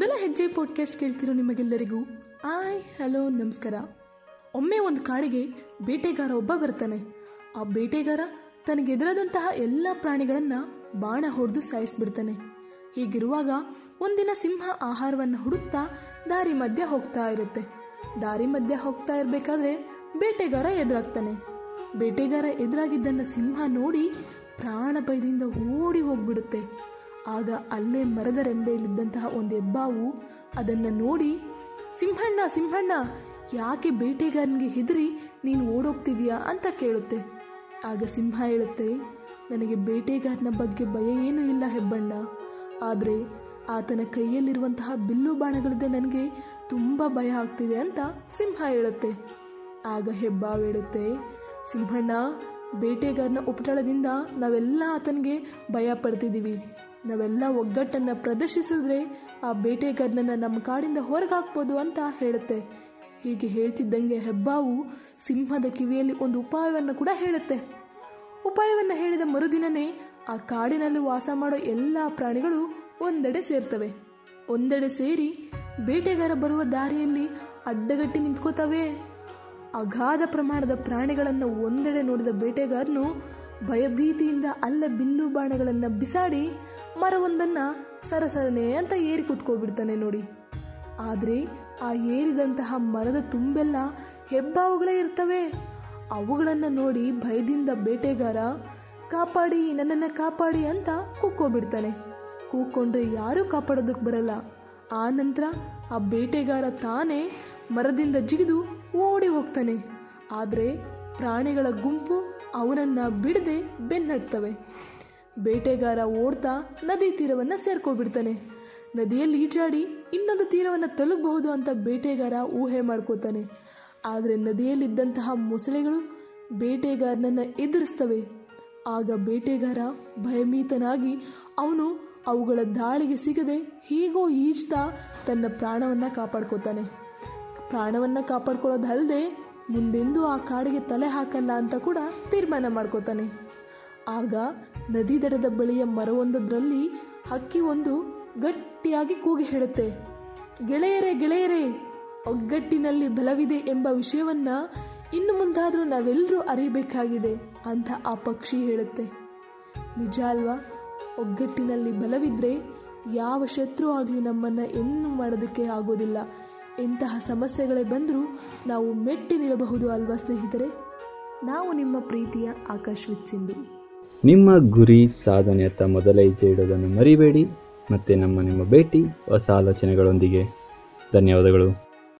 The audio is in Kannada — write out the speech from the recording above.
ಪಾಡ್ಕಾಸ್ಟ್ ಕೇಳ್ತಿರೋ ನಿಮಗೆಲ್ಲರಿಗೂ ಆಯ್, ಹಲೋ, ನಮಸ್ಕಾರ. ಒಮ್ಮೆ ಒಂದು ಕಾಡಿಗೆ ಬೇಟೆಗಾರ ಒಬ್ಬ ಬರ್ತಾನೆ. ಆ ಬೇಟೆಗಾರ ತನಗೆದುರಾದಂತಹ ಎಲ್ಲ ಪ್ರಾಣಿಗಳನ್ನು ಬಾಣ ಹೊಡೆದು ಸಾಯಿಸಿಬಿಡ್ತಾನೆ. ಹೀಗಿರುವಾಗ ಒಂದಿನ ಸಿಂಹ ಆಹಾರವನ್ನು ಹುಡುಕ್ತಾ ದಾರಿ ಮಧ್ಯೆ ಹೋಗ್ತಾ ಇರುತ್ತೆ. ದಾರಿ ಮಧ್ಯೆ ಹೋಗ್ತಾ ಇರಬೇಕಾದ್ರೆ ಬೇಟೆಗಾರ ಎದುರಾಗ್ತಾನೆ. ಬೇಟೆಗಾರ ಎದುರಾಗಿದ್ದನ್ನು ಸಿಂಹ ನೋಡಿ ಪ್ರಾಣ ಓಡಿ ಹೋಗ್ಬಿಡುತ್ತೆ. ಆಗ ಅಲ್ಲೇ ಮರದ ರೆಂಬೆಯಲ್ಲಿದ್ದಂತಹ ಒಂದು ಹೆಬ್ಬಾವು ಅದನ್ನು ನೋಡಿ, ಸಿಂಹಣ್ಣ ಸಿಂಹಣ್ಣ, ಯಾಕೆ ಬೇಟೆಗಾರನಿಗೆ ಹೆದರಿ ನೀನು ಓಡೋಗ್ತಿದೀಯಾ ಅಂತ ಕೇಳುತ್ತೆ. ಆಗ ಸಿಂಹ ಹೇಳುತ್ತೆ, ನನಗೆ ಬೇಟೆಗಾರನ ಬಗ್ಗೆ ಭಯ ಏನೂ ಇಲ್ಲ ಹೆಬ್ಬಣ್ಣ. ಆದರೆ ಆತನ ಕೈಯಲ್ಲಿರುವಂತಹ ಬಿಲ್ಲು ಬಾಣಗಳಿಂದ ನನಗೆ ತುಂಬ ಭಯ ಆಗ್ತಿದೆ ಅಂತ ಸಿಂಹ ಹೇಳುತ್ತೆ. ಆಗ ಹೆಬ್ಬಾವು ಹೇಳುತ್ತೆ, ಸಿಂಹಣ್ಣ, ಬೇಟೆಗಾರನ ಉಪಟಳದಿಂದ ನಾವೆಲ್ಲ ಆತನಿಗೆ ಭಯ ಪಡ್ತಿದ್ದೀವಿ. ನಾವೆಲ್ಲ ಒಗ್ಗಟ್ಟನ್ನು ಪ್ರದರ್ಶಿಸಿದ್ರೆ ಆ ಬೇಟೆಗಾರನನ್ನು ನಮ್ಮ ಕಾಡಿಂದ ಹೊರಗೆ ಹಾಕ್ಬೋದು ಅಂತ ಹೇಳುತ್ತೆ. ಹೀಗೆ ಹೇಳ್ತಿದ್ದಂಗೆ ಹೆಬ್ಬಾವು ಸಿಂಹದ ಕಿವಿಯಲ್ಲಿ ಒಂದು ಉಪಾಯವನ್ನು ಕೂಡ ಹೇಳುತ್ತೆ. ಉಪಾಯವನ್ನು ಹೇಳಿದ ಮರುದಿನನೇ ಆ ಕಾಡಿನಲ್ಲಿ ವಾಸ ಮಾಡೋ ಎಲ್ಲ ಪ್ರಾಣಿಗಳು ಒಂದೆಡೆ ಸೇರ್ತವೆ. ಒಂದೆಡೆ ಸೇರಿ ಬೇಟೆಗಾರ ಬರುವ ದಾರಿಯಲ್ಲಿ ಅಡ್ಡಗಟ್ಟಿ ನಿಂತ್ಕೋತವೆ. ಅಗಾಧ ಪ್ರಮಾಣದ ಪ್ರಾಣಿಗಳನ್ನು ಒಂದೆಡೆ ನೋಡಿದ ಬೇಟೆಗಾರನು ಭಯಭೀತಿಯಿಂದ ಅಲ್ಲ ಬಿಲ್ಲು ಬಾಣಗಳನ್ನು ಬಿಸಾಡಿ ಮರವೊಂದನ್ನು ಸರಸರನೆ ಅಂತ ಏರಿ ಕೂತ್ಕೊಬಿಡ್ತಾನೆ ನೋಡಿ. ಆದರೆ ಆ ಏರಿದಂತಹ ಮರದ ತುಂಬೆಲ್ಲ ಹೆಬ್ಬಾವುಗಳೇ ಇರ್ತವೆ. ಅವುಗಳನ್ನು ನೋಡಿ ಭಯದಿಂದ ಬೇಟೆಗಾರ, ಕಾಪಾಡಿ, ನನ್ನನ್ನು ಕಾಪಾಡಿ ಅಂತ ಕೂಕ್ಕೋಬಿಡ್ತಾನೆ ಕೂಕ್ಕೊಂಡ್ರೆ ಯಾರೂ ಕಾಪಾಡೋದಕ್ಕೆ ಬರಲ್ಲ. ಆ ನಂತರ ಆ ಬೇಟೆಗಾರ ತಾನೇ ಮರದಿಂದ ಜಿಗಿದು ಓಡಿ ಹೋಗ್ತಾನೆ. ಆದರೆ ಪ್ರಾಣಿಗಳ ಗುಂಪು ಅವನನ್ನು ಬಿಡದೆ ಬೆನ್ನಡ್ತವೆ. ಬೇಟೆಗಾರ ಓಡ್ತಾ ನದಿ ತೀರವನ್ನು ಸೇರ್ಕೊಬಿಡ್ತಾನೆ ನದಿಯಲ್ಲಿ ಈಜಾಡಿ ಇನ್ನೊಂದು ತೀರವನ್ನು ತಲುಪಬಹುದು ಅಂತ ಬೇಟೆಗಾರ ಊಹೆ ಮಾಡ್ಕೋತಾನೆ. ಆದರೆ ನದಿಯಲ್ಲಿದ್ದಂತಹ ಮೊಸಳೆಗಳು ಬೇಟೆಗಾರನನ್ನು ಎದುರಿಸ್ತವೆ. ಆಗ ಬೇಟೆಗಾರ ಭಯಭೀತನಾಗಿ ಅವನು ಅವುಗಳ ದಾಳಿಗೆ ಸಿಗದೆ ಹೀಗೋ ಈಜ್ತಾ ತನ್ನ ಪ್ರಾಣವನ್ನು ಕಾಪಾಡ್ಕೋತಾನೆ. ಪ್ರಾಣವನ್ನು ಕಾಪಾಡ್ಕೊಳ್ಳೋದಲ್ಲದೆ ಮುಂದೆಂದೂ ಆ ಕಾಡಿಗೆ ತಲೆ ಹಾಕಲ್ಲ ಅಂತ ಕೂಡ ತೀರ್ಮಾನ ಮಾಡ್ಕೋತಾನೆ. ಆಗ ನದಿ ದಡದ ಬಳಿಯ ಮರವೊಂದರಲ್ಲಿ ಹಕ್ಕಿ ಒಂದು ಗಟ್ಟಿಯಾಗಿ ಕೂಗಿ ಹೇಳುತ್ತೆ. ಗೆಳೆಯರೇ ಗೆಳೆಯರೇ, ಒಗ್ಗಟ್ಟಿನಲ್ಲಿ ಬಲವಿದೆ ಎಂಬ ವಿಷಯವನ್ನ ಇನ್ನು ಮುಂದಾದರೂ ನಾವೆಲ್ಲರೂ ಅರಿಯಬೇಕಾಗಿದೆ ಅಂತ ಆ ಪಕ್ಷಿ ಹೇಳುತ್ತೆ. ನಿಜ ಅಲ್ವಾ? ಒಗ್ಗಟ್ಟಿನಲ್ಲಿ ಬಲವಿದ್ರೆ ಯಾವ ಶತ್ರು ಆಗಲಿ ನಮ್ಮನ್ನು ಏನು ಮಾಡೋದಕ್ಕೆ ಆಗೋದಿಲ್ಲ. ಎಂತಹ ಸಮಸ್ಯೆಗಳೇ ಬಂದರೂ ನಾವು ಮೆಟ್ಟಿ ನಿಲ್ಲಬಹುದು ಅಲ್ವಾ ಸ್ನೇಹಿತರೆ? ನಾವು ನಿಮ್ಮ ಪ್ರೀತಿಯ ಆಕಾಶ್ ಸಿಂಧು. ನಿಮ್ಮ ಗುರಿ ಸಾಧನೆಯತ್ತ ಮೊದಲ ಹೆಜ್ಜೆ ಇಡೋದನ್ನು ಮರಿಬೇಡಿ. ಮತ್ತು ನಮ್ಮ ನಿಮ್ಮ ಭೇಟಿ, ಹೊಸ ಆಲೋಚನೆಗಳೊಂದಿಗೆ. ಧನ್ಯವಾದಗಳು.